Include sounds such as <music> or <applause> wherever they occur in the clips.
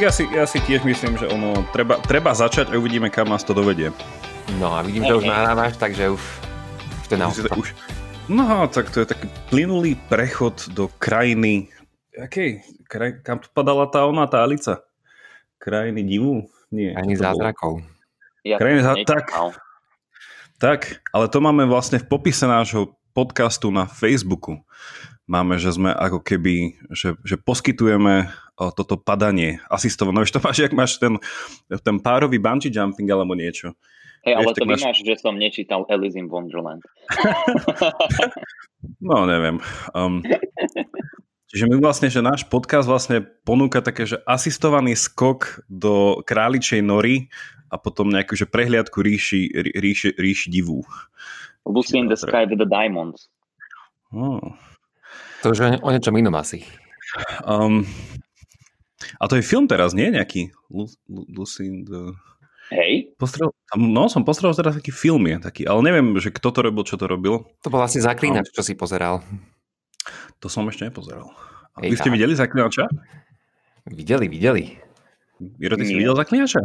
Ja si, ja si tiež myslím, že ono treba, treba začať a uvidíme, kam nás to dovedie. No a vidím, že už nahrávaš, takže už, už to je už, No, tak to je taký plynulý prechod do krajiny, akej, kraj, kam tu padala tá ona, tá Alica? Krajiny divu? Nie. Krajiny zázrakov. Ja krajiny zá... tak, tak, ale to máme vlastne v popise nášho podcastu na Facebooku. Máme, že sme ako keby, že, že poskytujeme toto padanie asistované. No, vieš, to máš, jak máš ten, ten párový bungee jumping alebo niečo. Hej, ale to máš... vymáš, že som nečítal Alice in Wonderland. <laughs> no, neviem. Um, čiže my vlastne, že náš podcast vlastne ponúka také, že asistovaný skok do králičej nory a potom nejakú, že prehliadku ríši, ríši, ríši divú. Lucy in the Sky with the Diamonds. Oh. To už o niečom inom asi. Um, a to je film teraz, nie? Nejaký Lucy in the... Hej. Postrel, no, som postrel teraz taký film je taký, ale neviem, že kto to robil, čo to robil. To bol asi Zaklínač, no. čo si pozeral. To som ešte nepozeral. A Vy ste videli Zaklínača? Videli, videli. Jiro, ty nie. si videl Zaklínača?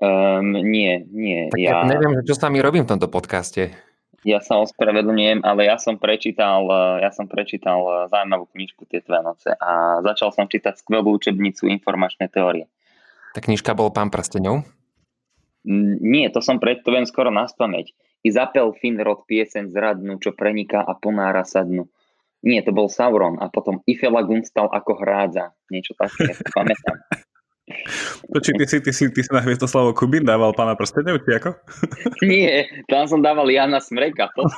Um, nie, nie. Tak ja... ja neviem, čo s nami robím v tomto podcaste. Ja sa ospravedlňujem, ale ja som prečítal, ja som prečítal zaujímavú knižku tieto Vianoce a začal som čítať skvelú učebnicu informačnej teórie. Tá knižka bol Pán prstenov? Nie, to som pred, to viem skoro na spameť. I zapel Finrod pieseň zradnú, čo preniká a ponára sadnu. Nie, to bol Sauron a potom Ifela Gunstal ako hrádza. Niečo také, pamätám. <laughs> Či ty si, ty si, ty si na Hviezdoslavo Kubín dával pána prstenov, či ako? <laughs> Nie, tam som dával Jana Smreka. To... <laughs>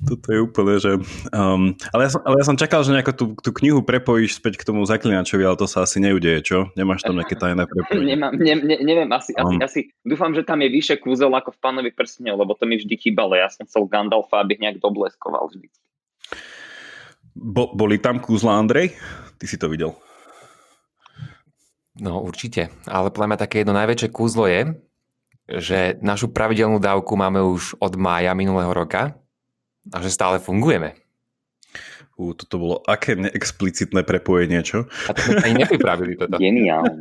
Toto je úplne, že... Um, ale, ja som, ale ja som čakal, že nejako tú, tú knihu prepojíš späť k tomu zaklinačovi, ale to sa asi neudeje, čo? Nemáš tam nejaké tajné prepojenie? <laughs> Nemám, ne, ne, neviem, asi, um. asi, asi, dúfam, že tam je vyššie kúzel ako v Pánovi prstňov, lebo to mi vždy chýbalo. Ja som chcel Gandalfa, aby nejak dobleskoval vždy. Bo, boli tam kúzla, Andrej? Ty si to videl? No určite, ale podľa mňa také jedno najväčšie kúzlo je, že našu pravidelnú dávku máme už od mája minulého roka a že stále fungujeme. U, toto bolo aké neexplicitné prepojenie, čo? A to sme ani nepripravili toto. Geniálne.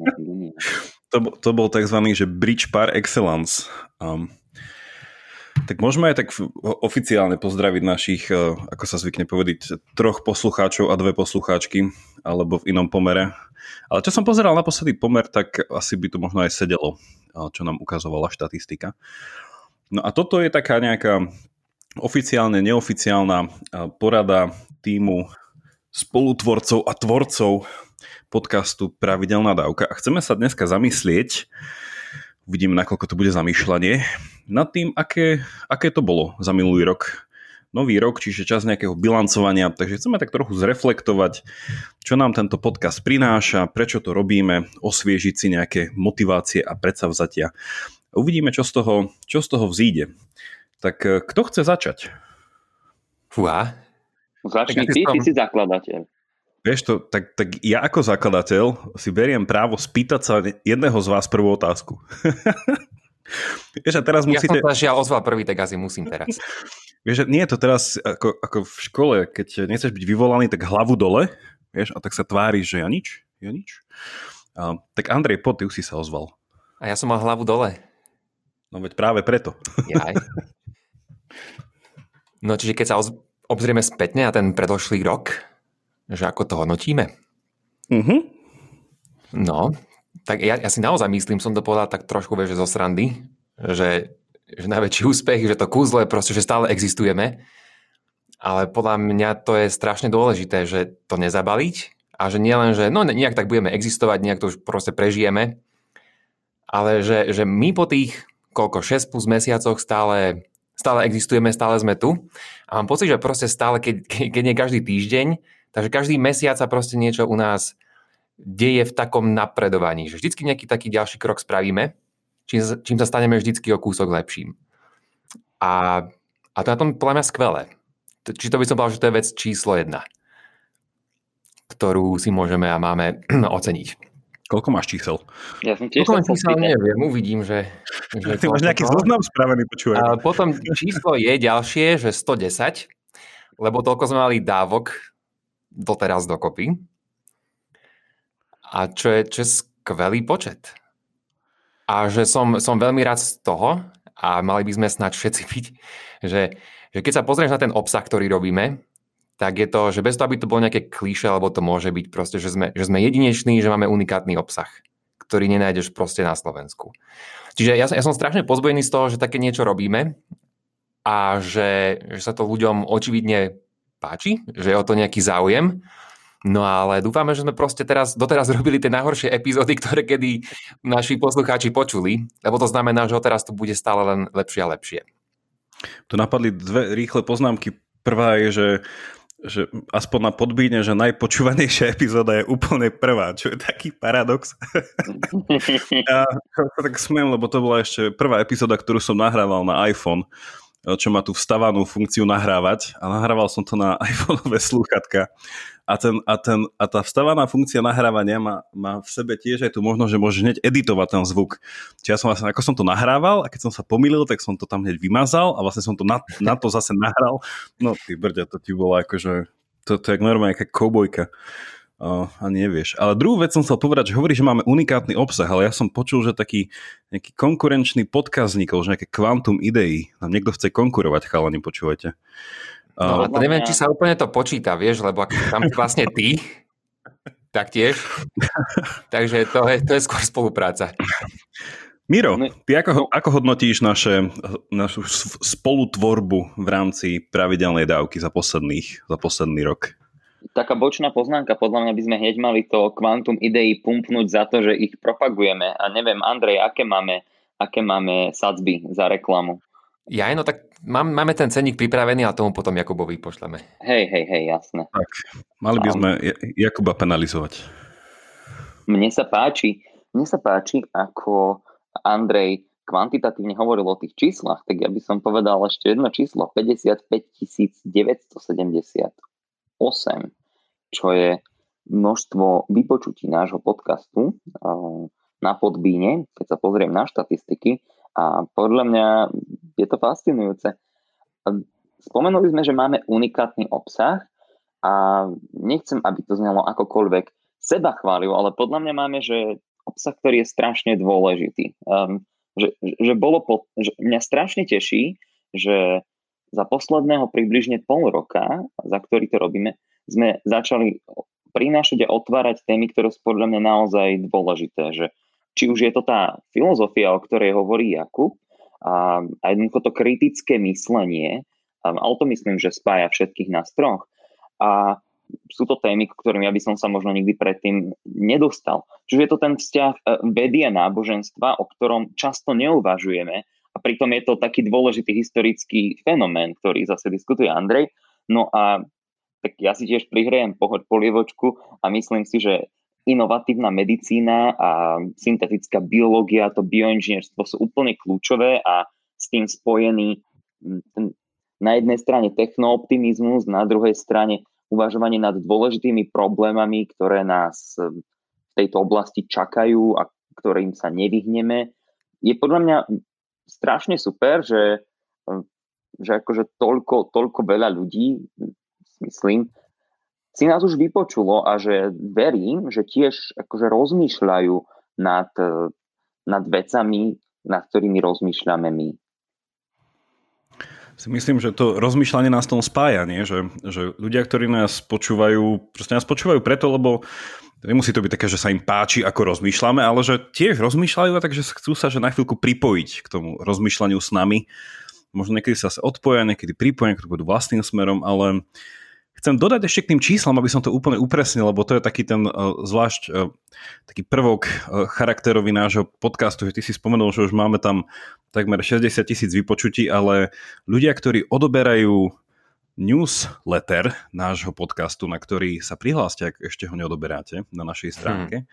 to, to bol tzv. že bridge par excellence. Um, tak môžeme aj tak oficiálne pozdraviť našich, uh, ako sa zvykne povedať, troch poslucháčov a dve poslucháčky, alebo v inom pomere. Ale čo som pozeral naposledy pomer, tak asi by to možno aj sedelo, uh, čo nám ukazovala štatistika. No a toto je taká nejaká oficiálne, neoficiálna porada týmu spolutvorcov a tvorcov podcastu Pravidelná dávka. A chceme sa dneska zamyslieť, uvidíme, nakoľko to bude zamýšľanie, nad tým, aké, aké to bolo za minulý rok. Nový rok, čiže čas nejakého bilancovania, takže chceme tak trochu zreflektovať, čo nám tento podcast prináša, prečo to robíme, osviežiť si nejaké motivácie a predsavzatia. Uvidíme, čo z toho, čo z toho vzíde. Tak e, kto chce začať? Fúha. Začni ty, ty si zakladateľ. Vieš to, tak, tak ja ako zakladateľ si beriem právo spýtať sa jedného z vás prvú otázku. <laughs> Vieš, a teraz musíte... Ja som sa žiaľ ozval prvý, tak asi musím teraz. <laughs> Vieš, nie je to teraz ako, ako v škole, keď nechceš byť vyvolaný, tak hlavu dole, vieš, a tak sa tváriš, že ja nič, ja nič. A, tak Andrej, poď, ty už si sa ozval. A ja som mal hlavu dole. No veď práve preto. Jaj. <laughs> No čiže keď sa obzrieme spätne na ten predošlý rok, že ako to hodnotíme? Mm-hmm. No, tak ja, ja si naozaj myslím, som to povedal tak trošku vieš, zo srandy, že, že najväčší úspech, že to kúzlo je proste, že stále existujeme, ale podľa mňa to je strašne dôležité, že to nezabaliť a že nie len, že no nejak tak budeme existovať, nejak to už proste prežijeme, ale že, že my po tých koľko, 6 plus mesiacoch stále stále existujeme, stále sme tu. A mám pocit, že proste stále, keď, keď nie každý týždeň, takže každý mesiac sa proste niečo u nás deje v takom napredovaní, že vždycky nejaký taký ďalší krok spravíme, čím, čím sa staneme vždycky o kúsok lepším. A, a to je na tom podľa mňa skvelé. Či to by som povedal, že to je vec číslo jedna, ktorú si môžeme a máme <clears throat> oceniť. Koľko máš čísel? Ja som tiež Koľko čísel neviem, uvidím, že... <laughs> že Ty máš nejaký zoznam spravený, počúvaj. A potom číslo je ďalšie, že 110. lebo toľko sme mali dávok doteraz dokopy. A čo je, čo je skvelý počet. A že som, som veľmi rád z toho, a mali by sme snať všetci byť, že, že keď sa pozrieš na ten obsah, ktorý robíme, tak je to, že bez toho, aby to bolo nejaké klíše, alebo to môže byť proste, že sme, že sme jedineční, že máme unikátny obsah, ktorý nenájdeš proste na Slovensku. Čiže ja, ja som strašne pozbojený z toho, že také niečo robíme a že, že sa to ľuďom očividne páči, že je o to nejaký záujem. No ale dúfame, že sme proste teraz, doteraz <laughs> robili tie najhoršie epizódy, ktoré kedy naši poslucháči počuli, lebo to znamená, že teraz to bude stále len lepšie a lepšie. Tu napadli dve rýchle poznámky. Prvá je, že že aspoň na podbíne, že najpočúvanejšia epizóda je úplne prvá, čo je taký paradox. <laughs> ja tak smiem, lebo to bola ešte prvá epizóda, ktorú som nahrával na iPhone, čo má tu vstavanú funkciu nahrávať a nahrával som to na <laughs> iPhoneové slúchatka a, ten, a, ten, a tá vstávaná funkcia nahrávania má, má v sebe tiež aj tu možnosť, že môžeš hneď editovať ten zvuk. Čiže ja som vlastne, ako som to nahrával a keď som sa pomýlil, tak som to tam hneď vymazal a vlastne som to na, na to zase nahral. No ty brďa, to ti bolo akože, to, to je normálne nejaká koubojka. Uh, a nevieš. Ale druhú vec som chcel povedať, že hovorí, že máme unikátny obsah, ale ja som počul, že taký nejaký konkurenčný podcast vznikol, že nejaké kvantum ideí. Nám niekto chce konkurovať, chalani, počúvajte. No, uh, neviem, či sa úplne to počíta, vieš, lebo ak tam vlastne ty, taktiež. <laughs> Takže to je, to je skôr spolupráca. Miro, no, ty ako, no. ako hodnotíš naše, našu spolutvorbu v rámci pravidelnej dávky za, posledných, za posledný rok? Taká bočná poznámka, podľa mňa by sme hneď mali to kvantum ideí pumpnúť za to, že ich propagujeme. A neviem, Andrej, aké máme, aké máme sadzby za reklamu? Ja, no tak mám, máme ten cenník pripravený a tomu potom Jakubovi pošleme. Hej, hej, hej, jasné. Tak, mali by sme Jakuba penalizovať. Mne sa páči, mne sa páči, ako Andrej kvantitatívne hovoril o tých číslach, tak ja by som povedal ešte jedno číslo, 55 978, čo je množstvo vypočutí nášho podcastu eh, na podbíne, keď sa pozriem na štatistiky, a podľa mňa je to fascinujúce. Spomenuli sme, že máme unikátny obsah a nechcem, aby to znelo akokoľvek seba chváliu, ale podľa mňa máme, že obsah, ktorý je strašne dôležitý. Um, že, že, bolo po, že mňa strašne teší, že za posledného približne pol roka, za ktorý to robíme, sme začali prinášať a otvárať témy, ktoré sú podľa mňa naozaj dôležité. Že či už je to tá filozofia, o ktorej hovorí Jakub, a, a jednoducho to kritické myslenie, a, ale to myslím, že spája všetkých nás troch. A sú to témy, k ktorým ja by som sa možno nikdy predtým nedostal. Čiže je to ten vzťah e, vedy a náboženstva, o ktorom často neuvažujeme a pritom je to taký dôležitý historický fenomén, ktorý zase diskutuje Andrej. No a tak ja si tiež prihrejem polievočku a myslím si, že inovatívna medicína a syntetická biológia, to bioinžinierstvo sú úplne kľúčové a s tým spojený na jednej strane technooptimizmus, na druhej strane uvažovanie nad dôležitými problémami, ktoré nás v tejto oblasti čakajú a ktorým sa nevyhneme. Je podľa mňa strašne super, že, že akože toľko, toľko veľa ľudí, myslím, si nás už vypočulo a že verím, že tiež akože rozmýšľajú nad, nad vecami, nad ktorými rozmýšľame my. Si myslím, že to rozmýšľanie nás tom spája, nie? Že, že ľudia, ktorí nás počúvajú, proste nás počúvajú preto, lebo nemusí to byť také, že sa im páči, ako rozmýšľame, ale že tiež rozmýšľajú a takže chcú sa že na chvíľku pripojiť k tomu rozmýšľaniu s nami. Možno niekedy sa odpoja, niekedy pripoja, niekedy budú vlastným smerom, ale Chcem dodať ešte k tým číslam, aby som to úplne upresnil, lebo to je taký ten uh, zvlášť uh, taký prvok uh, charakterový nášho podcastu, že ty si spomenul, že už máme tam takmer 60 tisíc vypočutí, ale ľudia, ktorí odoberajú newsletter nášho podcastu, na ktorý sa prihláste, ak ešte ho neodoberáte na našej stránke, hmm.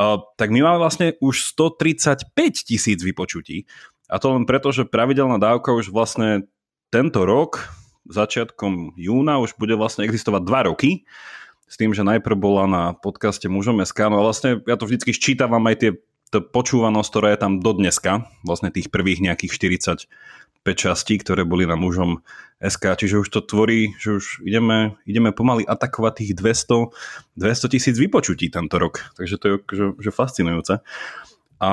uh, tak my máme vlastne už 135 tisíc vypočutí. A to len preto, že pravidelná dávka už vlastne tento rok začiatkom júna už bude vlastne existovať dva roky, s tým, že najprv bola na podcaste Mužom SK, no a vlastne ja to vždycky ščítavam aj tie to počúvanosť, ktorá je tam do dneska, vlastne tých prvých nejakých 40 5 častí, ktoré boli na mužom SK, čiže už to tvorí, že už ideme, ideme pomaly atakovať tých 200, 200 tisíc vypočutí tento rok. Takže to je že, že fascinujúce. A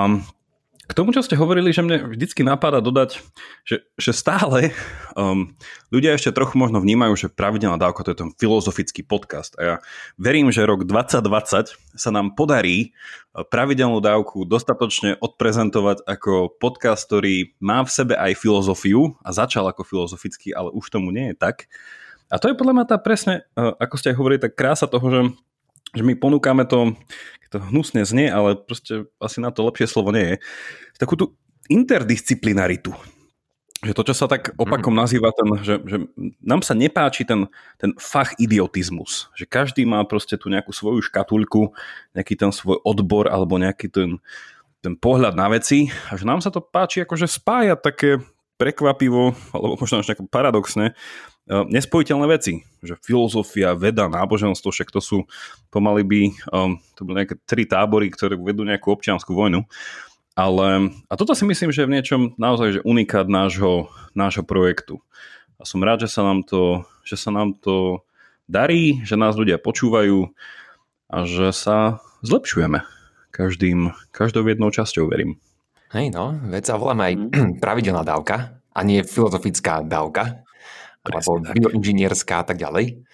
k tomu, čo ste hovorili, že mne vždycky napadá dodať, že, že stále um, ľudia ešte trochu možno vnímajú, že pravidelná dávka to je ten filozofický podcast. A ja verím, že rok 2020 sa nám podarí uh, pravidelnú dávku dostatočne odprezentovať ako podcast, ktorý má v sebe aj filozofiu a začal ako filozofický, ale už tomu nie je tak. A to je podľa mňa tá presne, uh, ako ste aj hovorili, tá krása toho, že že my ponúkame to, to hnusne znie, ale proste asi na to lepšie slovo nie je, takú tú interdisciplinaritu. Že to, čo sa tak opakom mhm. nazýva, ten, že, že nám sa nepáči ten, ten fach idiotizmus. Že každý má proste tu nejakú svoju škatulku, nejaký ten svoj odbor alebo nejaký ten, ten pohľad na veci a že nám sa to páči akože spájať také prekvapivo, alebo možno až nejako paradoxne, nespojiteľné veci, že filozofia, veda, náboženstvo, však to sú pomaly by, um, to boli nejaké tri tábory, ktoré vedú nejakú občianskú vojnu. Ale, a toto si myslím, že je v niečom naozaj že unikát nášho, nášho projektu. A som rád, že sa nám to, že sa nám to darí, že nás ľudia počúvajú a že sa zlepšujeme každým, každou jednou časťou, verím. Hej no, veď sa voláme aj mhm. <clears throat> pravidelná dávka a nie filozofická dávka alebo bioinžinierská a tak ďalej.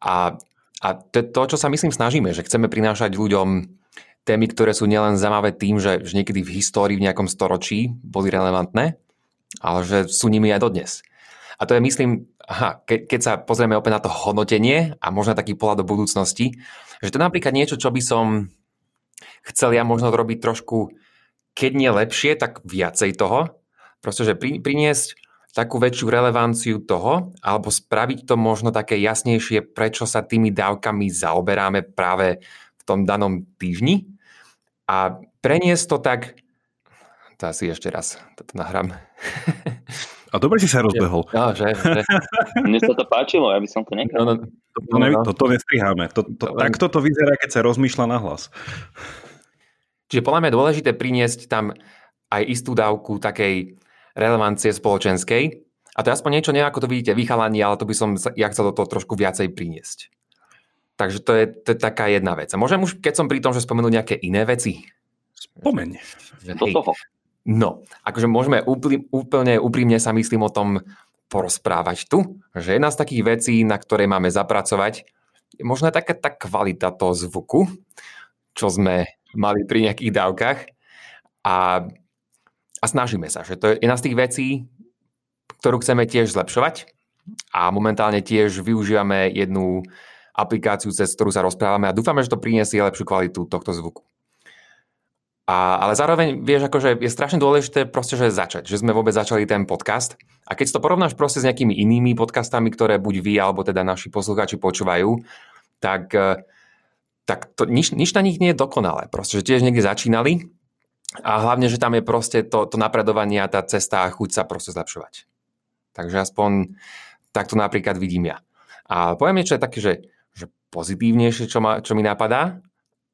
A, a to je to, čo sa myslím snažíme, že chceme prinášať ľuďom témy, ktoré sú nielen zaujímavé tým, že, že niekedy v histórii v nejakom storočí boli relevantné, ale že sú nimi aj dodnes. A to je, myslím, aha, ke, keď sa pozrieme opäť na to hodnotenie a možno taký pohľad do budúcnosti, že to je napríklad niečo, čo by som chcel ja možno robiť trošku, keď nie lepšie, tak viacej toho. Proste, že pri, priniesť takú väčšiu relevanciu toho, alebo spraviť to možno také jasnejšie, prečo sa tými dávkami zaoberáme práve v tom danom týždni a preniesť to tak, to asi ešte raz, toto nahrám. A dobre si sa rozbehol. <laughs> No, že, že. Mne sa to páčilo, ja by som to nechal. No, no, toto, ne, no, no. toto nestriháme. To, to, to, takto to vyzerá, keď sa rozmýšľa na hlas. Čiže podľa mňa je dôležité priniesť tam aj istú dávku takej relevancie spoločenskej. A to je aspoň niečo, neviem, ako to vidíte vychalanie, ale to by som ja chcel do toho trošku viacej priniesť. Takže to je, to je taká jedna vec. A môžem už, keď som pri tom, že spomenú nejaké iné veci? Spomeň. Do toho. No, akože môžeme úplne, úplne úprimne sa myslím o tom porozprávať tu, že jedna z takých vecí, na ktorej máme zapracovať, je možno taká tá kvalita toho zvuku, čo sme mali pri nejakých dávkach. A a snažíme sa, že to je jedna z tých vecí, ktorú chceme tiež zlepšovať a momentálne tiež využívame jednu aplikáciu, cez ktorú sa rozprávame a dúfame, že to priniesie lepšiu kvalitu tohto zvuku. A, ale zároveň, vieš, akože je strašne dôležité proste, že začať, že sme vôbec začali ten podcast. A keď to porovnáš proste s nejakými inými podcastami, ktoré buď vy, alebo teda naši poslucháči počúvajú, tak, eh, tak to, nič, nič na nich nie je dokonalé. Proste, že tiež niekde začínali a hlavne, že tam je proste to, to napredovanie a tá cesta a chuť sa proste zlepšovať. Takže aspoň takto napríklad vidím ja. A poviem niečo také, že, že pozitívnejšie, čo, ma, čo mi napadá.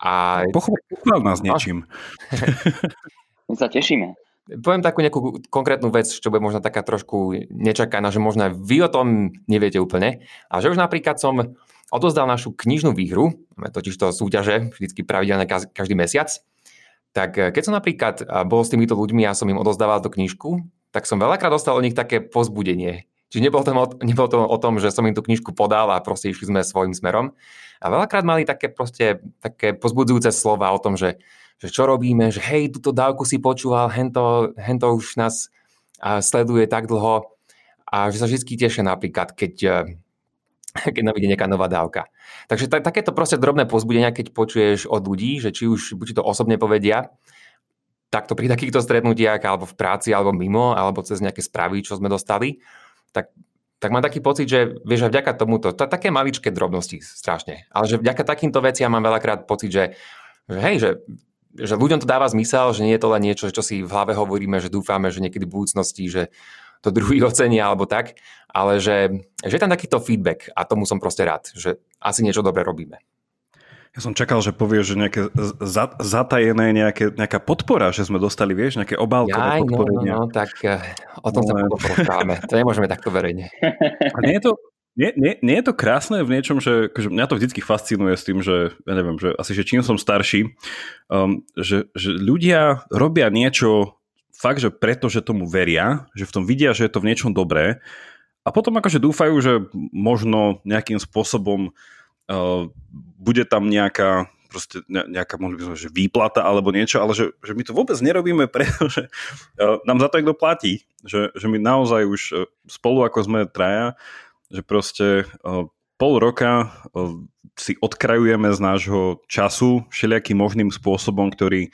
A... Pochvál nás niečím. <laughs> My sa tešíme. Poviem takú nejakú konkrétnu vec, čo bude možno taká trošku nečakaná, že možno vy o tom neviete úplne. A že už napríklad som odozdal našu knižnú výhru, máme totiž to súťaže vždycky pravidelne každý mesiac, tak eh, keď som napríklad eh, bol s týmito ľuďmi a som im odozdával tú knižku, tak som veľakrát dostal od nich také pozbudenie. Čiže nebolo to, nebolo to o tom, že som im tú knižku podal a proste išli sme svojim smerom. A veľakrát mali také proste také pozbudzujúce slova o tom, že, že čo robíme, že hej, túto dávku si počúval, hento, hento už nás sleduje tak dlho a že sa vždy tešia napríklad, keď eh, <laughs> keď nám ide nejaká nová dávka. Takže t- takéto proste drobné pozbudenia, keď počuješ od ľudí, že či už buď to osobne povedia, takto pri takýchto stretnutiach, alebo v práci, alebo mimo, alebo cez nejaké správy, čo sme dostali, tak, tak mám taký pocit, že vieš, že vďaka tomuto, to také maličké drobnosti strašne, ale že vďaka takýmto veciam mám veľakrát pocit, že, že hej, že že ľuďom to dáva zmysel, že nie je to len niečo, čo si v hlave hovoríme, že dúfame, že niekedy v budúcnosti, že to druhý <laughs> ocenia alebo tak, ale že, že je tam takýto feedback a tomu som proste rád, že asi niečo dobre robíme. Ja som čakal, že povieš, že nejaké za, zatajené nejaké, nejaká podpora, že sme dostali, vieš, nejaké obálkové Jaj. No, no, no, tak uh, o tom no, sa potom porozprávame. To nemôžeme takto verejne. A nie je to, nie, nie, nie je to krásne v niečom, že, že mňa to vždy fascinuje s tým, že ja neviem, že asi, že čím som starší, um, že, že ľudia robia niečo fakt, že preto, že tomu veria, že v tom vidia, že je to v niečom dobré. A potom akože dúfajú, že možno nejakým spôsobom uh, bude tam nejaká proste nejaká, mohli by sme, že výplata alebo niečo, ale že, že my to vôbec nerobíme, <laughs> pretože uh, nám za to niekto platí, že, že my naozaj už uh, spolu ako sme traja, že proste uh, pol roka si odkrajujeme z nášho času všelijakým možným spôsobom, ktorý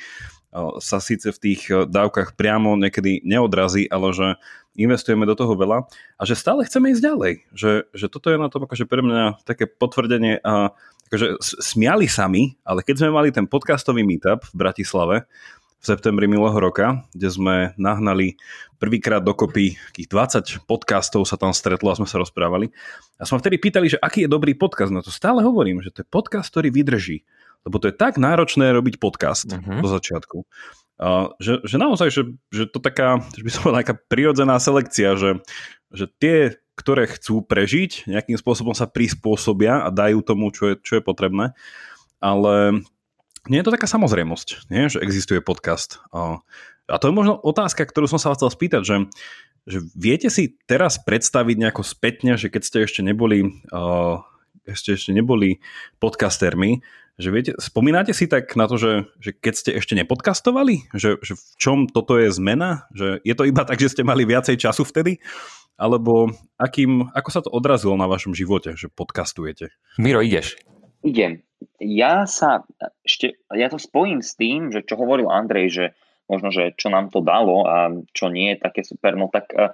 sa síce v tých dávkach priamo niekedy neodrazí, ale že investujeme do toho veľa a že stále chceme ísť ďalej. Že, že toto je na tom akože pre mňa také potvrdenie a akože smiali sami, ale keď sme mali ten podcastový meetup v Bratislave v septembri minulého roka, kde sme nahnali prvýkrát dokopy takých 20 podcastov sa tam stretlo a sme sa rozprávali. A sme vtedy pýtali, že aký je dobrý podcast. No to stále hovorím, že to je podcast, ktorý vydrží. Lebo to je tak náročné robiť podcast uh-huh. do začiatku. Uh, že, že naozaj, že, že to taká, že by som bola taká prirodzená selekcia, že, že tie, ktoré chcú prežiť, nejakým spôsobom sa prispôsobia a dajú tomu, čo je, čo je potrebné. Ale nie je to taká samozrejmosť, nie? že existuje podcast. Uh, a to je možno otázka, ktorú som sa chcel spýtať, že, že viete si teraz predstaviť nejako spätne, že keď ste ešte neboli, uh, ešte, ešte neboli podcastermi, že viete, spomínate si tak na to, že, že keď ste ešte nepodcastovali? Že, že v čom toto je zmena? Že je to iba tak, že ste mali viacej času vtedy? Alebo akým, ako sa to odrazilo na vašom živote, že podcastujete? Miro, ideš. Idem. Ja sa ešte, ja to spojím s tým, že čo hovoril Andrej, že možno, že čo nám to dalo a čo nie je také super, no tak uh,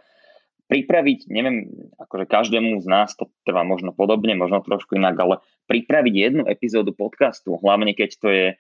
pripraviť, neviem, akože každému z nás to trvá možno podobne, možno trošku inak, ale pripraviť jednu epizódu podcastu, hlavne keď to je e,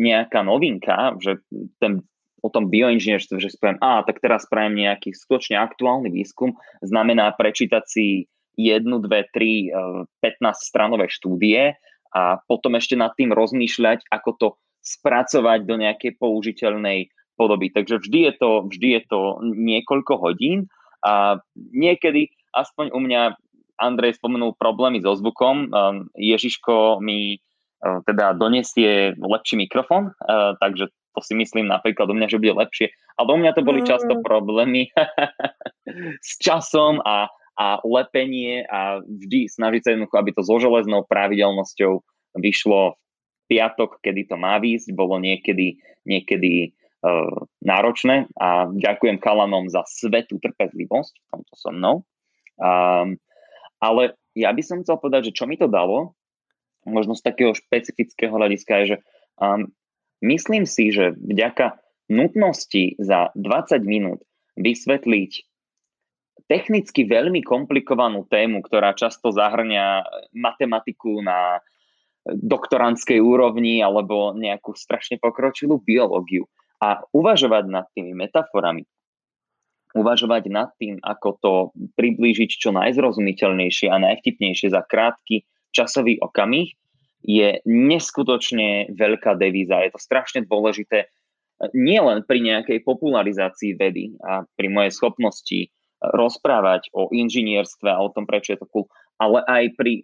nejaká novinka, že ten, o tom bioinžinierstve, že spravím, a tak teraz spravím nejaký skutočne aktuálny výskum, znamená prečítať si jednu, dve, tri, 15 e, stranové štúdie a potom ešte nad tým rozmýšľať, ako to spracovať do nejakej použiteľnej podoby. Takže vždy je to, vždy je to niekoľko hodín a niekedy, aspoň u mňa, Andrej spomenul problémy so zvukom. Um, Ježiško mi uh, teda donesie lepší mikrofón, uh, takže to si myslím napríklad u mňa, že bude lepšie. Ale u mňa to boli často mm. problémy <laughs> s časom a, a lepenie a vždy snažiť sa jednoducho, aby to so železnou pravidelnosťou vyšlo v piatok, kedy to má výjsť, bolo niekedy, niekedy náročné a ďakujem chalanom za svetú trpezlivosť v tomto so mnou. Um, ale ja by som chcel povedať, že čo mi to dalo, možno z takého špecifického hľadiska je, že um, myslím si, že vďaka nutnosti za 20 minút vysvetliť technicky veľmi komplikovanú tému, ktorá často zahrňa matematiku na doktorantskej úrovni alebo nejakú strašne pokročilú biológiu a uvažovať nad tými metaforami, uvažovať nad tým, ako to priblížiť čo najzrozumiteľnejšie a najvtipnejšie za krátky časový okamih, je neskutočne veľká devíza. Je to strašne dôležité nie len pri nejakej popularizácii vedy a pri mojej schopnosti rozprávať o inžinierstve a o tom, prečo je to cool, ale aj pri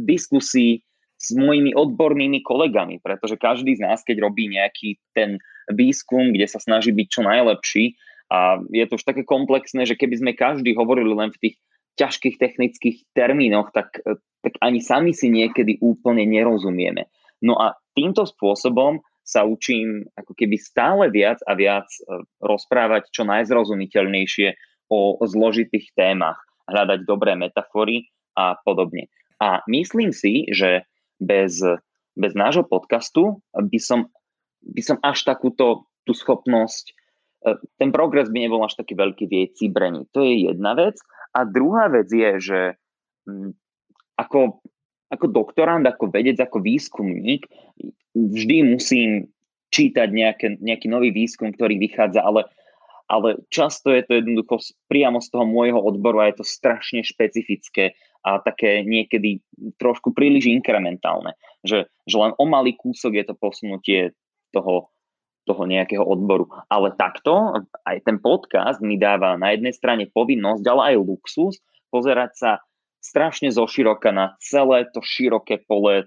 diskusii s mojimi odbornými kolegami, pretože každý z nás, keď robí nejaký ten výskum, kde sa snaží byť čo najlepší a je to už také komplexné, že keby sme každý hovorili len v tých ťažkých technických termínoch, tak, tak ani sami si niekedy úplne nerozumieme. No a týmto spôsobom sa učím ako keby stále viac a viac e, rozprávať čo najzrozumiteľnejšie o zložitých témach, hľadať dobré metafory a podobne. A myslím si, že bez, bez nášho podcastu by som, by som až takúto tú schopnosť, e, ten progres by nebol až taký veľký vie cibrení. To je jedna vec. A druhá vec je, že mm, ako, ako doktorant, ako vedec, ako výskumník vždy musím čítať nejaké, nejaký nový výskum, ktorý vychádza, ale, ale často je to jednoducho priamo z toho môjho odboru a je to strašne špecifické a také niekedy trošku príliš inkrementálne. Že, že len o malý kúsok je to posunutie toho, toho nejakého odboru. Ale takto aj ten podcast mi dáva na jednej strane povinnosť, ale aj luxus pozerať sa strašne zoširoka na celé to široké pole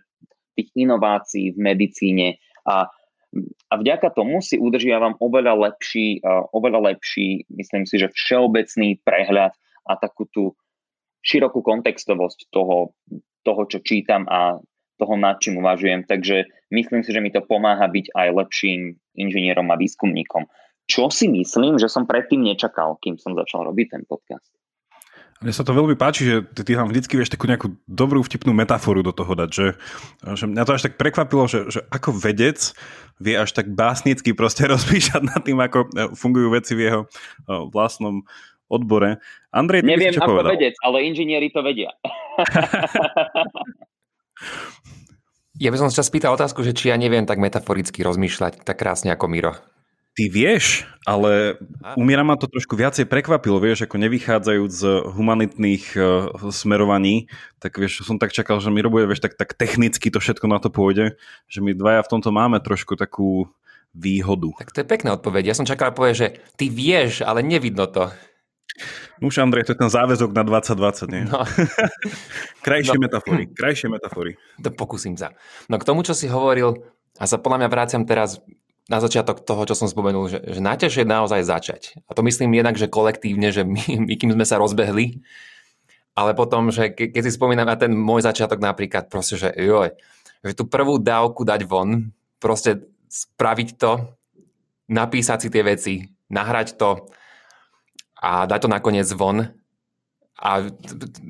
tých inovácií v medicíne a a vďaka tomu si udržiavam oveľa lepší, oveľa lepší, myslím si, že všeobecný prehľad a takú tú širokú kontextovosť toho, toho, čo čítam a toho, nad čím uvažujem. Takže myslím si, že mi to pomáha byť aj lepším inžinierom a výskumníkom. Čo si myslím, že som predtým nečakal, kým som začal robiť ten podcast. Mne sa to veľmi páči, že ty, ty tam vždycky vieš takú nejakú dobrú vtipnú metaforu do toho dať, že, že mňa to až tak prekvapilo, že, že ako vedec vie až tak básnicky proste <laughs> rozpíšať nad tým, ako e, fungujú veci v jeho e, vlastnom odbore. Andrej, Neviem si čo ako povedal? vedec, ale inžinieri to vedia. <laughs> ja by som sa spýtal otázku, že či ja neviem tak metaforicky rozmýšľať tak krásne ako Miro. Ty vieš, ale u Mira ma to trošku viacej prekvapilo, vieš, ako nevychádzajúc z humanitných uh, smerovaní, tak vieš, som tak čakal, že mi robuje, vieš, tak, tak technicky to všetko na to pôjde, že my dvaja v tomto máme trošku takú výhodu. Tak to je pekná odpoveď. Ja som čakal povedať, že ty vieš, ale nevidno to. Už Andrej, to je ten záväzok na 2020, nie? No. <laughs> krajšie No. metafory, krajšie metafory. To pokúsim sa. No k tomu, čo si hovoril, a sa podľa mňa vráciam teraz na začiatok toho, čo som spomenul, že, že najťažšie je naozaj začať. A to myslím jednak, že kolektívne, že my, <laughs> my kým sme sa rozbehli, ale potom, že ke, keď si spomínam na ten môj začiatok napríklad, proste, že joj, že tú prvú dávku dať von, proste spraviť to, napísať si tie veci, nahrať to a dať to nakoniec von. A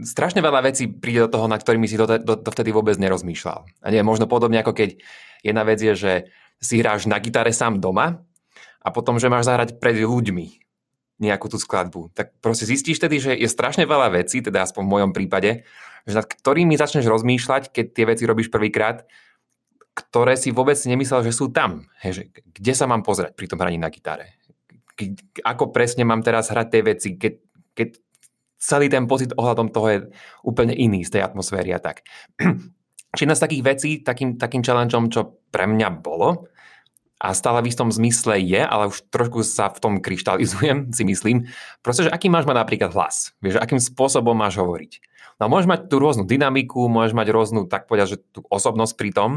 strašne veľa vecí príde do toho, na ktorými si to, to, to vtedy vôbec nerozmýšľal. A nie, možno podobne ako keď jedna vec je, že si hráš na gitare sám doma a potom, že máš zahrať pred ľuďmi nejakú tú skladbu. Tak proste zistíš tedy, že je strašne veľa vecí, teda aspoň v mojom prípade, že nad ktorými začneš rozmýšľať, keď tie veci robíš prvýkrát, ktoré si vôbec nemyslel, že sú tam. Hej, že kde sa mám pozrieť pri tom hraní na gitare? Ako presne mám teraz hrať tie veci, keď, keď celý ten pocit ohľadom toho je úplne iný z tej atmosféry a tak. Či <clears throat> jedna z takých vecí, takým, takým challengeom, čo pre mňa bolo, a stále v istom zmysle je, ale už trošku sa v tom kryštalizujem, <laughs> si myslím, proste, že aký máš mať napríklad hlas, vieš, akým spôsobom máš hovoriť. No môžeš mať tú rôznu dynamiku, môžeš mať rôznu, tak povedať, že tú osobnosť pri tom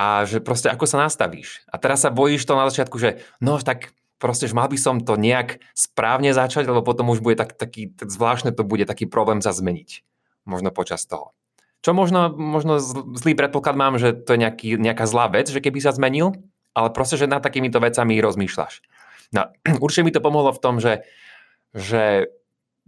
a že proste ako sa nastavíš. A teraz sa bojíš to na začiatku, že no tak proste, že mal by som to nejak správne začať, lebo potom už bude tak, taký, tak zvláštne to bude taký problém sa zmeniť. Možno počas toho. Čo možno, možno zlý predpoklad mám, že to je nejaký, nejaká zlá vec, že keby sa zmenil, ale proste, že nad takýmito vecami rozmýšľaš. No, <clears throat> určite mi to pomohlo v tom, že, že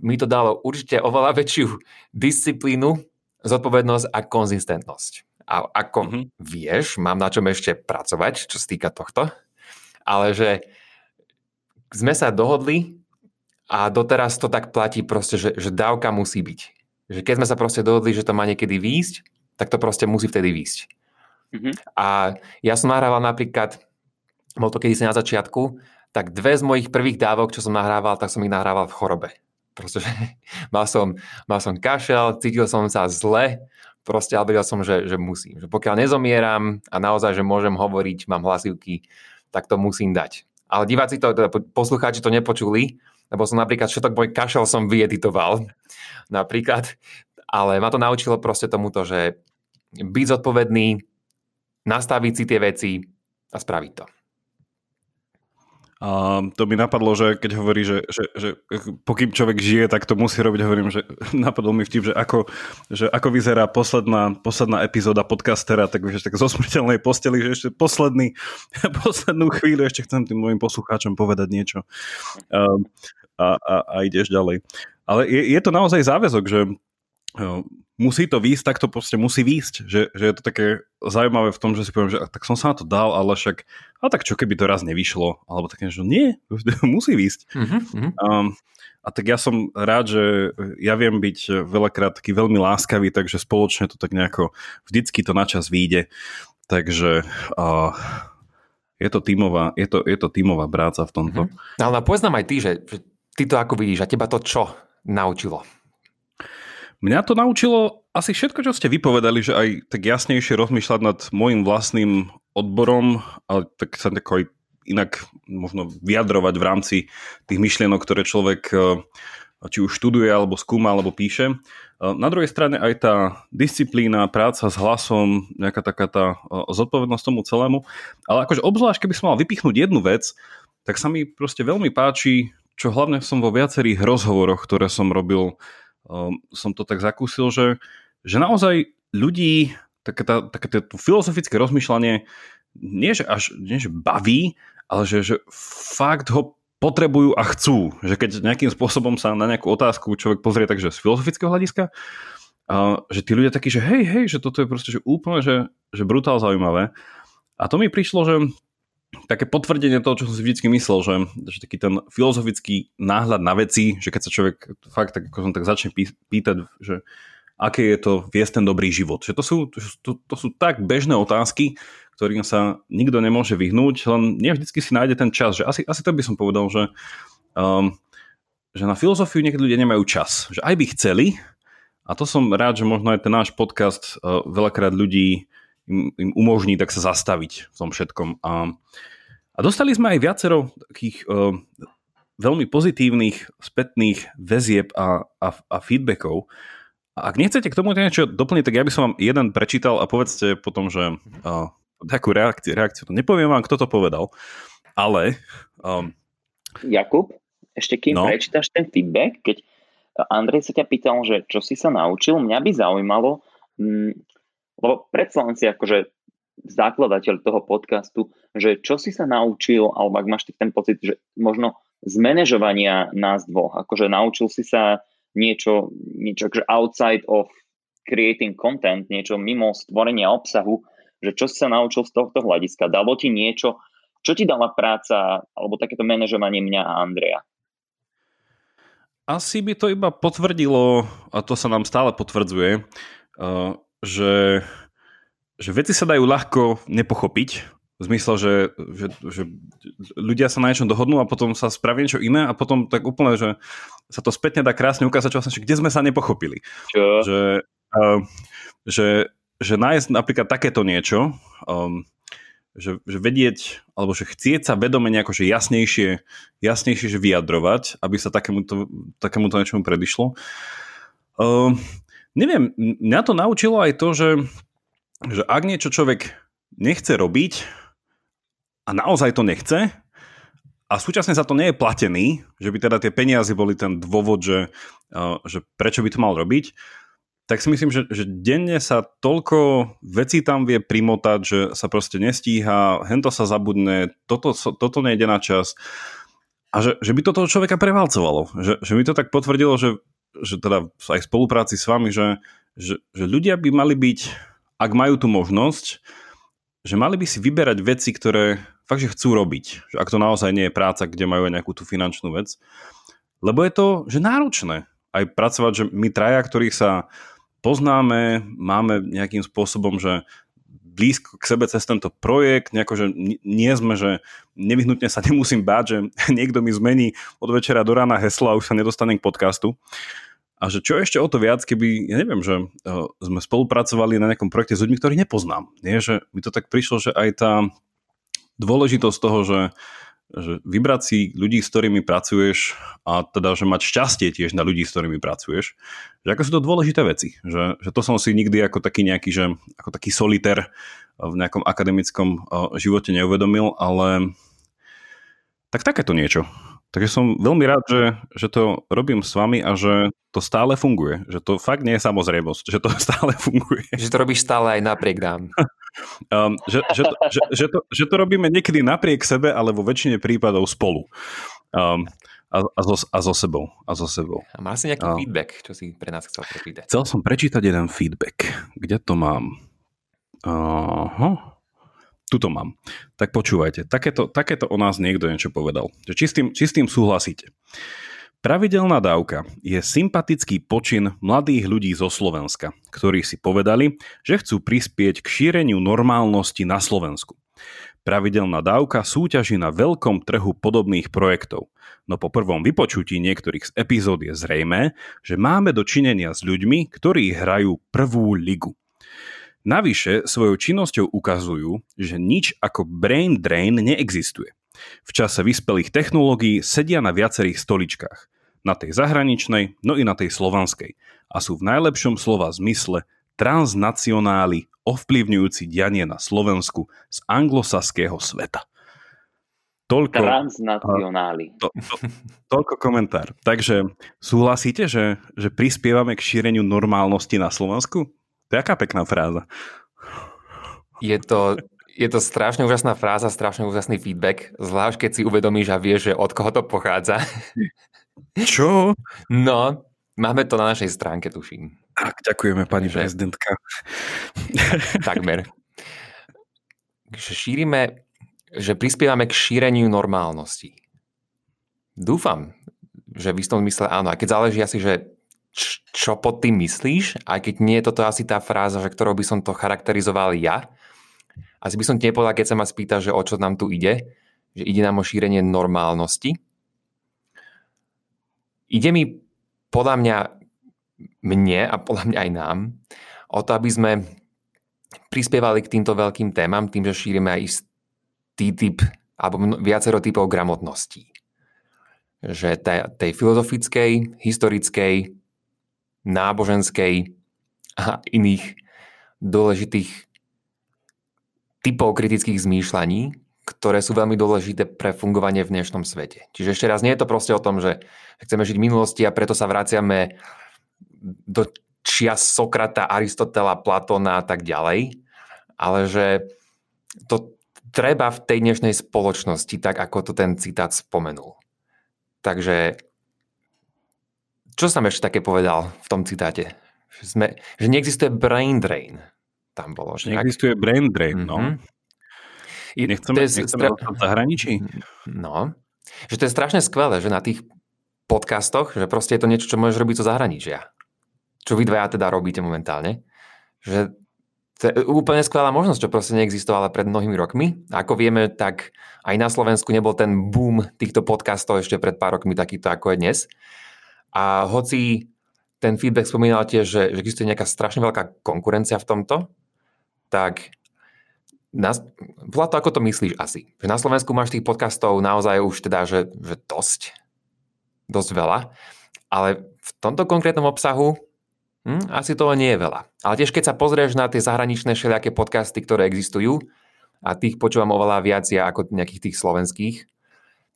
mi to dalo určite oveľa väčšiu disciplínu, zodpovednosť a konzistentnosť. A ako mm-hmm. vieš, mám na čom ešte pracovať, čo sa týka tohto, ale že sme sa dohodli a doteraz to tak platí proste, že, že dávka musí byť že keď sme sa proste dohodli, že to má niekedy výjsť, tak to proste musí vtedy výjsť. Mm-hmm. A ja som nahrával napríklad, bol to kedysi na začiatku, tak dve z mojich prvých dávok, čo som nahrával, tak som ich nahrával v chorobe. Proste, <laughs> mal som, mal som kašel, cítil som sa zle, proste ale vedel som, že, že musím. Že pokiaľ nezomieram a naozaj, že môžem hovoriť, mám hlasivky, tak to musím dať. Ale diváci to, teda poslucháči to nepočuli, lebo som napríklad všetok môj kašel som vyeditoval, <laughs> napríklad, ale ma to naučilo proste tomuto, že byť zodpovedný, nastaviť si tie veci a spraviť to. A to mi napadlo, že keď hovorí, že, že, že pokým človek žije, tak to musí robiť, hovorím, že <laughs> napadlo mi vtip, že ako, že ako vyzerá posledná, posledná epizóda podcastera, tak vieš, tak zo smrteľnej posteli, že ešte posledný, <laughs> poslednú chvíľu ešte chcem tým mojim poslucháčom povedať niečo. A, a, a, a ideš ďalej. Ale je, je to naozaj záväzok, že musí to výjsť, tak to proste musí výjsť. Že, že je to také zaujímavé v tom, že si poviem, že tak som sa na to dal, ale však a tak čo keby to raz nevyšlo? Alebo také, že nie, <laughs> musí výjsť. Mm-hmm. Um, a tak ja som rád, že ja viem byť veľakrát taký veľmi láskavý, takže spoločne to tak nejako vždycky to načas vyjde. Takže uh, je to tímová, je to, je to tímová práca v tomto. Mm-hmm. Ale povedz nám aj ty, že, že ty to ako vidíš a teba to čo naučilo? Mňa to naučilo asi všetko, čo ste vypovedali, že aj tak jasnejšie rozmýšľať nad môjim vlastným odborom, ale tak sa tak aj inak možno vyjadrovať v rámci tých myšlienok, ktoré človek e, či už študuje, alebo skúma, alebo píše. E, na druhej strane aj tá disciplína, práca s hlasom, nejaká taká tá e, zodpovednosť tomu celému. Ale akože obzvlášť, keby som mal vypichnúť jednu vec, tak sa mi proste veľmi páči, čo hlavne som vo viacerých rozhovoroch, ktoré som robil um, som to tak zakúsil, že, že naozaj ľudí také, tá, také to filozofické rozmýšľanie nie že až nie, že baví, ale že, že fakt ho potrebujú a chcú. Že keď nejakým spôsobom sa na nejakú otázku človek pozrie takže z filozofického hľadiska, že tí ľudia takí, že hej, hej, že toto je proste že úplne, že, že brutál zaujímavé. A to mi prišlo, že také potvrdenie toho, čo som si vždy myslel, že, že taký ten filozofický náhľad na veci, že keď sa človek fakt tak, ako som tak začne pýtať, že aké je to viesť ten dobrý život. Že to sú, to, to sú tak bežné otázky, ktorým sa nikto nemôže vyhnúť, len nie vždycky si nájde ten čas. Že asi, asi to by som povedal, že, um, že na filozofiu niekedy ľudia nemajú čas. Že aj by chceli, a to som rád, že možno aj ten náš podcast uh, veľakrát ľudí im, im umožní tak sa zastaviť v tom všetkom. A, a dostali sme aj viacero takých uh, veľmi pozitívnych spätných väzieb a, a, a feedbackov. A ak nechcete k tomu niečo doplniť, tak ja by som vám jeden prečítal a povedzte potom, že uh, takú reakciu, reakciu. Nepoviem vám, kto to povedal, ale... Um, Jakub, ešte kým no. prečítaš ten feedback, keď Andrej sa ťa pýtal, že čo si sa naučil, mňa by zaujímalo, lebo predsa len si akože zakladateľ toho podcastu, že čo si sa naučil, alebo ak máš ten pocit, že možno z manažovania nás dvoch, akože naučil si sa niečo, niečo akože outside of creating content, niečo mimo stvorenia obsahu, že čo si sa naučil z tohto hľadiska, dalo ti niečo, čo ti dala práca alebo takéto manažovanie mňa a Andreja? Asi by to iba potvrdilo, a to sa nám stále potvrdzuje, uh, že, že veci sa dajú ľahko nepochopiť, v zmysle, že, že, že ľudia sa na niečom dohodnú a potom sa spraví niečo iné a potom tak úplne, že sa to spätne dá krásne ukázať, čo vlastne, kde sme sa nepochopili. Čo? Že, uh, že, že nájsť napríklad takéto niečo, um, že, že vedieť, alebo že chcieť sa vedome nejako že jasnejšie, jasnejšie že vyjadrovať, aby sa takémuto, takémuto niečomu predišlo. Um, neviem, mňa to naučilo aj to, že, že ak niečo človek nechce robiť a naozaj to nechce a súčasne za to nie je platený, že by teda tie peniaze boli ten dôvod, že, že prečo by to mal robiť, tak si myslím, že, že denne sa toľko vecí tam vie primotať, že sa proste nestíha, hento sa zabudne, toto, toto nejde na čas. A že, že by to toho človeka prevalcovalo. Že, že mi to tak potvrdilo, že, že teda aj v spolupráci s vami, že, že, že ľudia by mali byť, ak majú tú možnosť, že mali by si vyberať veci, ktoré fakt, že chcú robiť. Že ak to naozaj nie je práca, kde majú aj nejakú tú finančnú vec. Lebo je to, že náročné aj pracovať, že my traja, ktorých sa poznáme, máme nejakým spôsobom, že blízko k sebe cez tento projekt, nejako, že nie sme, že nevyhnutne sa <laughs> nemusím báť, že <laughs> niekto mi zmení od večera do rána heslo a už sa nedostanem k podcastu. A že čo ešte o to viac, keby, ja neviem, že uh, sme spolupracovali na nejakom projekte s ľuďmi, ktorých nepoznám. Nie, že mi to tak prišlo, že aj tá dôležitosť toho, že, že vybrať si ľudí, s ktorými pracuješ a teda, že mať šťastie tiež na ľudí, s ktorými pracuješ, že ako sú to dôležité veci. Že, že to som si nikdy ako taký nejaký, že ako taký soliter v nejakom akademickom uh, živote neuvedomil, ale tak takéto niečo. Takže som veľmi rád, že, že to robím s vami a že to stále funguje. Že to fakt nie je samozrejmosť, že to <laughs> stále funguje. Že to robíš stále aj napriek nám. <laughs> um, že, že, to, že, že, to, že to robíme niekedy napriek sebe, ale vo väčšine prípadov spolu. Um, a, a, so, a so sebou. A so sebou. A má si nejaký um, feedback, čo si pre nás chcel prečítať? Chcel som prečítať jeden feedback. Kde to mám? Aha tuto mám. Tak počúvajte, takéto, takéto o nás niekto niečo povedal. Či, s tým, či s tým súhlasíte. Pravidelná dávka je sympatický počin mladých ľudí zo Slovenska, ktorí si povedali, že chcú prispieť k šíreniu normálnosti na Slovensku. Pravidelná dávka súťaží na veľkom trhu podobných projektov. No po prvom vypočutí niektorých z epizód je zrejme, že máme dočinenia s ľuďmi, ktorí hrajú prvú ligu. Navyše svojou činnosťou ukazujú, že nič ako brain drain neexistuje. V čase vyspelých technológií sedia na viacerých stoličkách. Na tej zahraničnej, no i na tej slovanskej. A sú v najlepšom slova zmysle transnacionáli ovplyvňujúci dianie na Slovensku z anglosaského sveta. Toľko, Transnacionáli. To, to, toľko komentár. Takže súhlasíte, že, že prispievame k šíreniu normálnosti na Slovensku? To je aká pekná fráza. Je to, je to strašne úžasná fráza, strašne úžasný feedback, zvlášť keď si uvedomíš a vieš, že od koho to pochádza. Čo? No, máme to na našej stránke, tuším. Tak, ďakujeme, pani že... prezidentka. Takmer. Že šírime že prispievame k šíreniu normálnosti. Dúfam, že v istom mysle áno. A keď záleží asi, že čo pod tým myslíš, aj keď nie je toto asi tá fráza, že ktorou by som to charakterizoval ja, asi by som ti nepovedal, keď sa ma spýta, že o čo nám tu ide, že ide nám o šírenie normálnosti. Ide mi podľa mňa mne a podľa mňa aj nám o to, aby sme prispievali k týmto veľkým témam tým, že šírime aj typ alebo viacero typov gramotností. Že tej, tej filozofickej, historickej, náboženskej a iných dôležitých typov kritických zmýšľaní, ktoré sú veľmi dôležité pre fungovanie v dnešnom svete. Čiže ešte raz, nie je to proste o tom, že chceme žiť v minulosti a preto sa vraciame do čias Sokrata, Aristotela, Platóna a tak ďalej, ale že to, treba v tej dnešnej spoločnosti, tak ako to ten citát spomenul. Takže čo som ešte také povedal v tom citáte? Že, sme, že neexistuje brain drain. Tam bolo. Že neexistuje ak... brain drain, no. Mm-hmm. Nechceme, to je nechceme stra... v zahraničí? No. Že to je strašne skvelé, že na tých podcastoch, že proste je to niečo, čo môžeš robiť zo zahraničia. Čo vy dvaja teda robíte momentálne. Že to je úplne skvelá možnosť, čo proste neexistovala pred mnohými rokmi. Ako vieme, tak aj na Slovensku nebol ten boom týchto podcastov ešte pred pár rokmi takýto, ako je dnes. A hoci ten feedback spomínal tiež, že, že existuje nejaká strašne veľká konkurencia v tomto, tak na, podľa to, ako to myslíš asi. Na Slovensku máš tých podcastov naozaj už teda, že, že dosť. Dosť veľa. Ale v tomto konkrétnom obsahu Hm, asi toho nie je veľa. Ale tiež keď sa pozrieš na tie zahraničné všelijaké podcasty, ktoré existujú, a tých počúvam oveľa viac ja ako nejakých tých slovenských,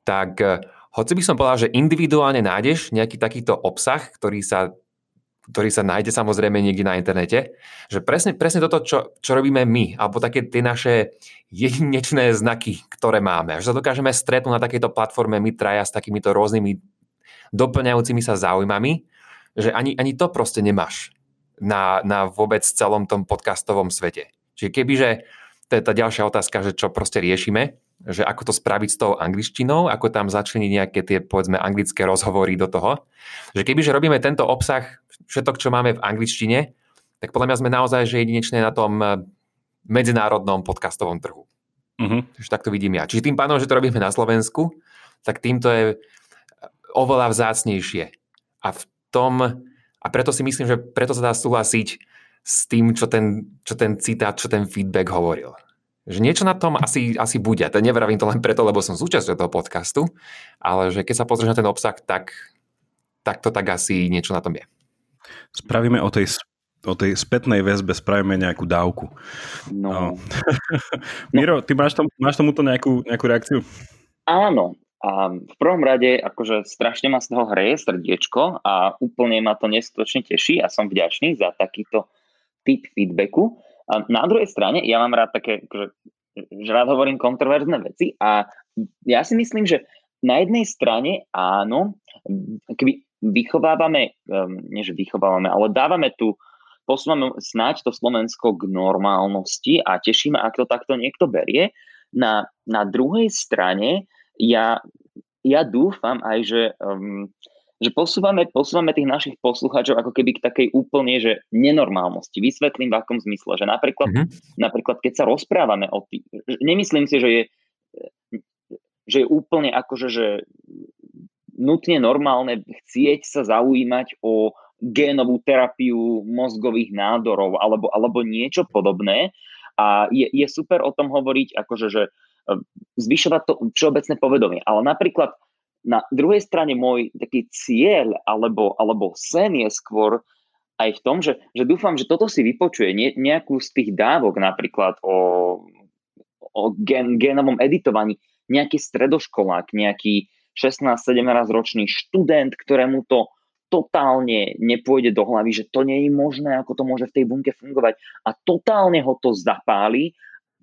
tak eh, hoci by som povedal, že individuálne nájdeš nejaký takýto obsah, ktorý sa, ktorý sa nájde samozrejme niekde na internete, že presne, presne toto, čo, čo robíme my, alebo také tie naše jedinečné znaky, ktoré máme, že sa dokážeme stretnúť na takejto platforme my traja s takýmito rôznymi doplňajúcimi sa záujmami že ani, ani to proste nemáš na, na vôbec celom tom podcastovom svete. Čiže kebyže, to je tá ďalšia otázka, že čo proste riešime, že ako to spraviť s tou angličtinou, ako tam začleniť nejaké tie, povedzme, anglické rozhovory do toho. Že kebyže robíme tento obsah, všetok, čo máme v angličtine, tak podľa mňa sme naozaj že jedinečné na tom eh, medzinárodnom podcastovom trhu. Uh-huh. Takže tak to vidím ja. Čiže tým pánom, že to robíme na Slovensku, tak týmto je oveľa vzácnejšie. A v tom, a preto si myslím, že preto sa dá súhlasiť s tým, čo ten, čo ten citát, čo ten feedback hovoril. Že niečo na tom asi, asi bude. To nevravím to len preto, lebo som súčasťou toho podcastu, ale že keď sa pozrieš na ten obsah, tak, tak to tak asi niečo na tom je. Spravíme o tej, o tej spätnej väzbe, spravíme nejakú dávku. No. no. <laughs> Miro, ty máš, tom, máš tomuto nejakú, nejakú reakciu? Áno, a v prvom rade, akože strašne ma z toho hreje srdiečko a úplne ma to neskutočne teší a som vďačný za takýto typ feedbacku. A na druhej strane, ja mám rád také, akože, že rád hovorím kontroverzné veci a ja si myslím, že na jednej strane áno, keby vychovávame, um, nie že vychovávame, ale dávame tu, posúvame snáď to Slovensko k normálnosti a tešíme, ak to takto niekto berie. Na, na druhej strane ja, ja dúfam aj, že, um, že posúvame, posúvame tých našich poslucháčov ako keby k takej úplne, že nenormálnosti. Vysvetlím v akom zmysle, že napríklad, mm-hmm. napríklad keď sa rozprávame o tých, nemyslím si, že je, že je úplne akože, že nutne normálne chcieť sa zaujímať o génovú terapiu mozgových nádorov alebo, alebo niečo podobné. A je, je super o tom hovoriť, akože, že e, zvyšovať to všeobecné povedomie. Ale napríklad na druhej strane môj taký cieľ alebo, alebo sen je skôr aj v tom, že, že dúfam, že toto si vypočuje ne, nejakú z tých dávok napríklad o, o gen, genovom editovaní, nejaký stredoškolák, nejaký 16-17 ročný študent, ktorému to totálne nepôjde do hlavy, že to nie je možné, ako to môže v tej bunke fungovať. A totálne ho to zapáli,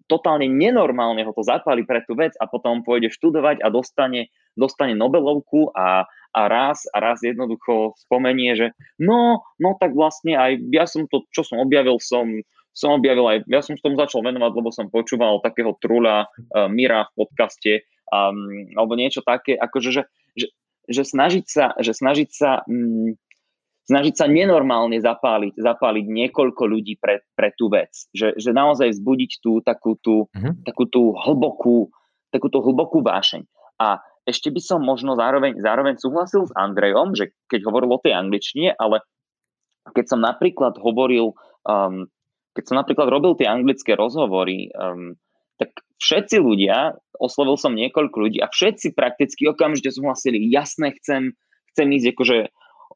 totálne nenormálne ho to zapáli pre tú vec a potom pôjde študovať a dostane, dostane Nobelovku a, a raz a raz jednoducho spomenie, že no, no tak vlastne aj ja som to, čo som objavil, som, som objavil aj, ja som s tomu začal venovať, lebo som počúval takého trúľa uh, Mira v podcaste um, alebo niečo také, akože, že, že, že snažiť sa, že snažiť sa um, snažiť sa nenormálne zapáliť, zapáliť niekoľko ľudí pre, pre tú vec. Že, že naozaj vzbudiť tú takú tú, uh-huh. takú tú hlbokú, takú tú hlbokú vášeň. A ešte by som možno zároveň, zároveň súhlasil s Andrejom, že keď hovoril o tej angličtine, ale keď som napríklad hovoril, um, keď som napríklad robil tie anglické rozhovory, um, tak všetci ľudia, oslovil som niekoľko ľudí a všetci prakticky okamžite súhlasili, jasné, chcem, chcem ísť akože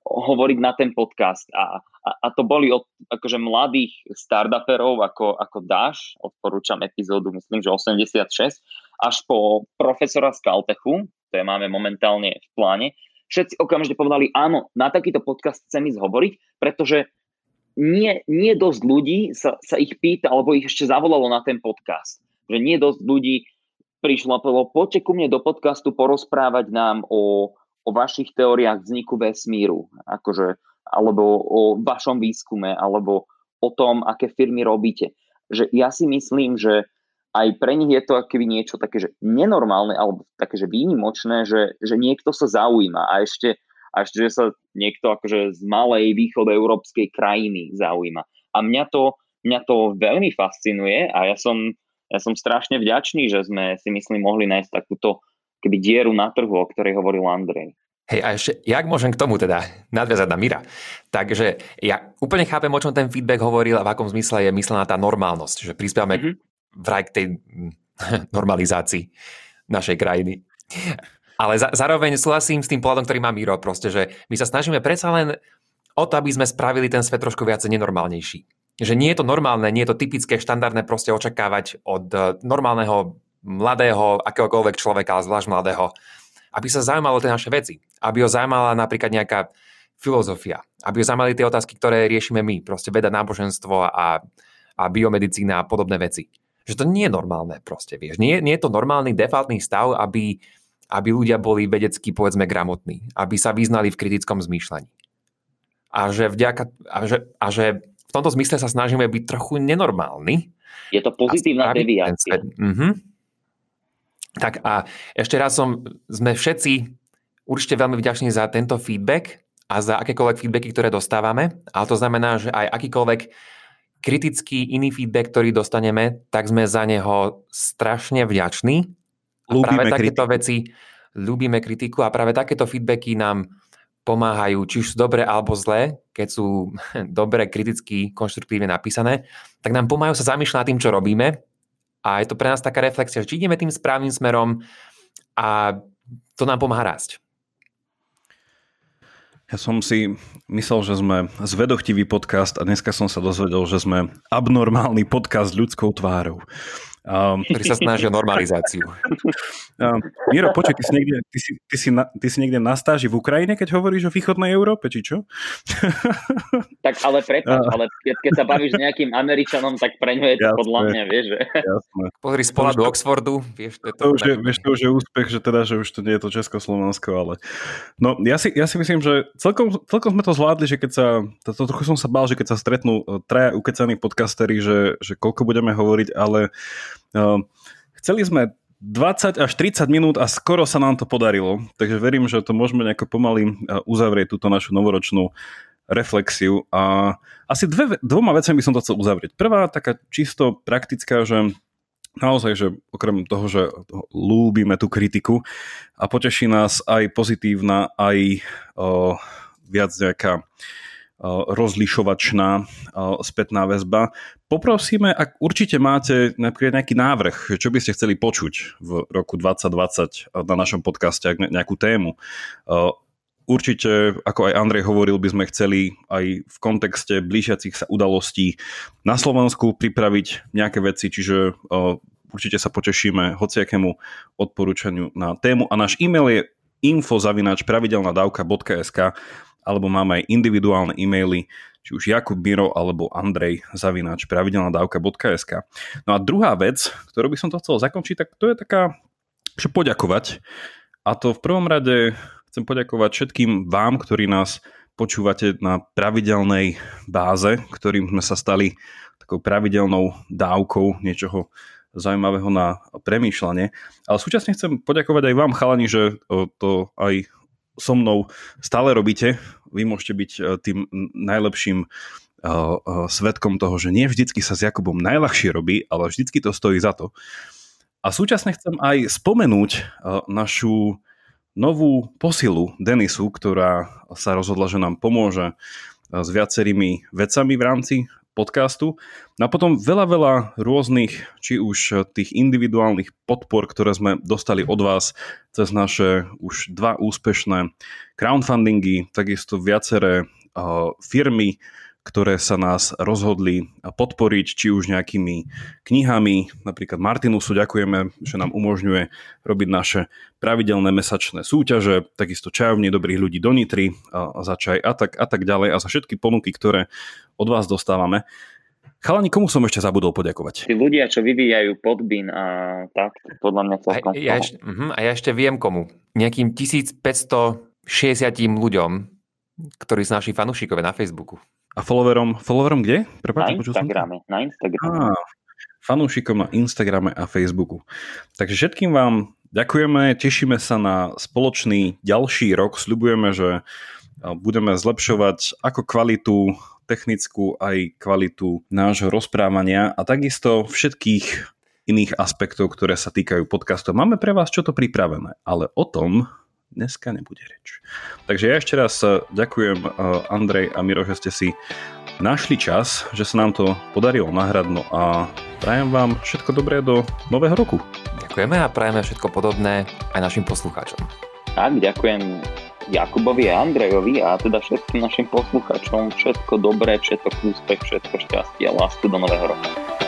hovoriť na ten podcast. A, a, a to boli od akože mladých startuperov ako, ako Dash, odporúčam epizódu, myslím, že 86, až po profesora z Caltechu, ktoré máme momentálne v pláne, všetci okamžite povedali, áno, na takýto podcast chcem ísť hovoriť, pretože nie, nie dosť ľudí sa, sa ich pýta, alebo ich ešte zavolalo na ten podcast. Že nie dosť ľudí prišlo a povedalo, poďte ku mne do podcastu porozprávať nám o, o vašich teóriách vzniku vesmíru, akože, alebo o vašom výskume, alebo o tom, aké firmy robíte. Že ja si myslím, že aj pre nich je to akoby niečo také, že nenormálne, alebo také, že výnimočné, že, že niekto sa zaujíma a ešte, a ešte, že sa niekto akože z malej východoeurópskej krajiny zaujíma. A mňa to, mňa to veľmi fascinuje a ja som, ja som strašne vďačný, že sme si myslím mohli nájsť takúto keby dieru na trhu, o ktorej hovoril Andrej. Hej, a ešte, jak môžem k tomu teda nadviazať na Mira? Takže ja úplne chápem, o čom ten feedback hovoril a v akom zmysle je myslená tá normálnosť, že prispievame mm-hmm. vraj k tej <laughs> normalizácii našej krajiny. Ale za, zároveň súhlasím s tým pohľadom, ktorý má Miro, proste, že my sa snažíme predsa len o to, aby sme spravili ten svet trošku viac nenormálnejší. Že nie je to normálne, nie je to typické, štandardné proste očakávať od eh, normálneho mladého, akéhokoľvek človeka, zvlášť mladého, aby sa zaujímalo tie naše veci. Aby ho zaujímala napríklad nejaká filozofia. Aby ho zaujímali tie otázky, ktoré riešime my. Proste veda, náboženstvo a, a biomedicína a podobné veci. Že to nie je normálne proste, vieš. Nie, nie je to normálny defaultný stav, aby, aby ľudia boli vedecky, povedzme, gramotní. Aby sa vyznali v kritickom zmýšľaní. A že, vďaka, a že, a že v tomto zmysle sa snažíme byť trochu nenormálni. Je to pozitívna deviácia. Mhm. Tak a ešte raz som, sme všetci určite veľmi vďační za tento feedback a za akékoľvek feedbacky, ktoré dostávame. Ale to znamená, že aj akýkoľvek kritický iný feedback, ktorý dostaneme, tak sme za neho strašne vďační. A práve takéto kritiku. veci, ľúbime kritiku a práve takéto feedbacky nám pomáhajú, či už sú dobré alebo zlé, keď sú <laughs> dobre, kriticky, konštruktívne napísané, tak nám pomáhajú sa zamýšľať nad tým, čo robíme a je to pre nás taká reflexia, či ideme tým správnym smerom a to nám pomáha rásť. Ja som si myslel, že sme zvedochtivý podcast a dneska som sa dozvedel, že sme abnormálny podcast s ľudskou tvárou. Um, ktorý sa snaží o normalizáciu. Um, Miro, počuj, ty si, niekde, ty, si, ty, si na, ty si niekde na stáži v Ukrajine, keď hovoríš o východnej Európe, či čo? <laughs> tak ale prepáč, uh, ale keď, keď sa bavíš s nejakým Američanom, tak pre ňo je to jasné, podľa mňa, vieš, že... Jasné. Pozri z pohľadu Oxfordu, vieš, to je to... to už je, vieš, to už je úspech, že teda, že už to nie je to Československo, ale... No, ja si, ja si myslím, že celkom, celkom sme to zvládli, že keď sa... To, to trochu som sa bál, že keď sa stretnú e, traja ukecaní podcastery, že, že koľko budeme hovoriť, ale chceli sme 20 až 30 minút a skoro sa nám to podarilo, takže verím, že to môžeme nejako pomaly e, uzavrieť túto našu novoročnú reflexiu a asi dve, dvoma vecami by som to chcel uzavrieť. Prvá taká čisto praktická, že naozaj, že okrem toho, že lúbime tú kritiku a poteší nás aj pozitívna, aj o, viac nejaká rozlišovačná spätná väzba. Poprosíme, ak určite máte napríklad nejaký návrh, čo by ste chceli počuť v roku 2020 na našom podcaste, nejakú tému. Určite, ako aj Andrej hovoril, by sme chceli aj v kontexte blížiacich sa udalostí na Slovensku pripraviť nejaké veci, čiže určite sa potešíme hociakému odporúčaniu na tému a náš e-mail je info.pravidelnadavka.sk alebo máme aj individuálne e-maily, či už Jakub Miro alebo Andrej zavináč pravidelnadavka.sk. No a druhá vec, ktorú by som to chcel zakončiť, tak to je taká, že poďakovať. A to v prvom rade chcem poďakovať všetkým vám, ktorí nás počúvate na pravidelnej báze, ktorým sme sa stali takou pravidelnou dávkou niečoho zaujímavého na premýšľanie. Ale súčasne chcem poďakovať aj vám, chalani, že to aj so mnou stále robíte. Vy môžete byť e, tým najlepším e, e, svetkom toho, že nie vždycky sa s Jakubom najľahšie robí, ale vždycky to stojí za to. A súčasne chcem aj spomenúť našu novú posilu Denisu, ktorá sa rozhodla, že nám pomôže s viacerými vecami v rámci podcastu. No a potom veľa, veľa rôznych, či už tých individuálnych podpor, ktoré sme dostali od vás cez naše už dva úspešné crowdfundingy, takisto viaceré uh, firmy, ktoré sa nás rozhodli podporiť, či už nejakými knihami. Napríklad Martinusu ďakujeme, že nám umožňuje robiť naše pravidelné mesačné súťaže, takisto čajovne dobrých ľudí do Nitry a za čaj a tak, a tak ďalej a za všetky ponuky, ktoré od vás dostávame. Chalani, komu som ešte zabudol poďakovať? Tí ľudia, čo vyvíjajú podbín a tak, podľa mňa celkom. A, ja, ešte, uh, a ja ešte viem komu. Nejakým 1560 ľuďom, ktorí sú naši fanúšikové na Facebooku. A followerom, followerom kde? Prepáč, na Instagrame. Na Instagrame. Á, fanúšikom na Instagrame a Facebooku. Takže všetkým vám ďakujeme, tešíme sa na spoločný ďalší rok. Sľubujeme, že budeme zlepšovať ako kvalitu technickú, aj kvalitu nášho rozprávania a takisto všetkých iných aspektov, ktoré sa týkajú podcastu. Máme pre vás čo to pripravené, ale o tom dneska nebude reč. Takže ja ešte raz eh, ďakujem eh, Andrej a Miro, že ste si našli čas, že sa nám to podarilo nahrať no a prajem vám všetko dobré do nového roku. Ďakujeme a prajeme všetko podobné aj našim poslucháčom. Tak, ďakujem Jakubovi a Andrejovi a teda všetkým našim poslucháčom všetko dobré, všetko úspech, všetko šťastie a lásku do nového roka.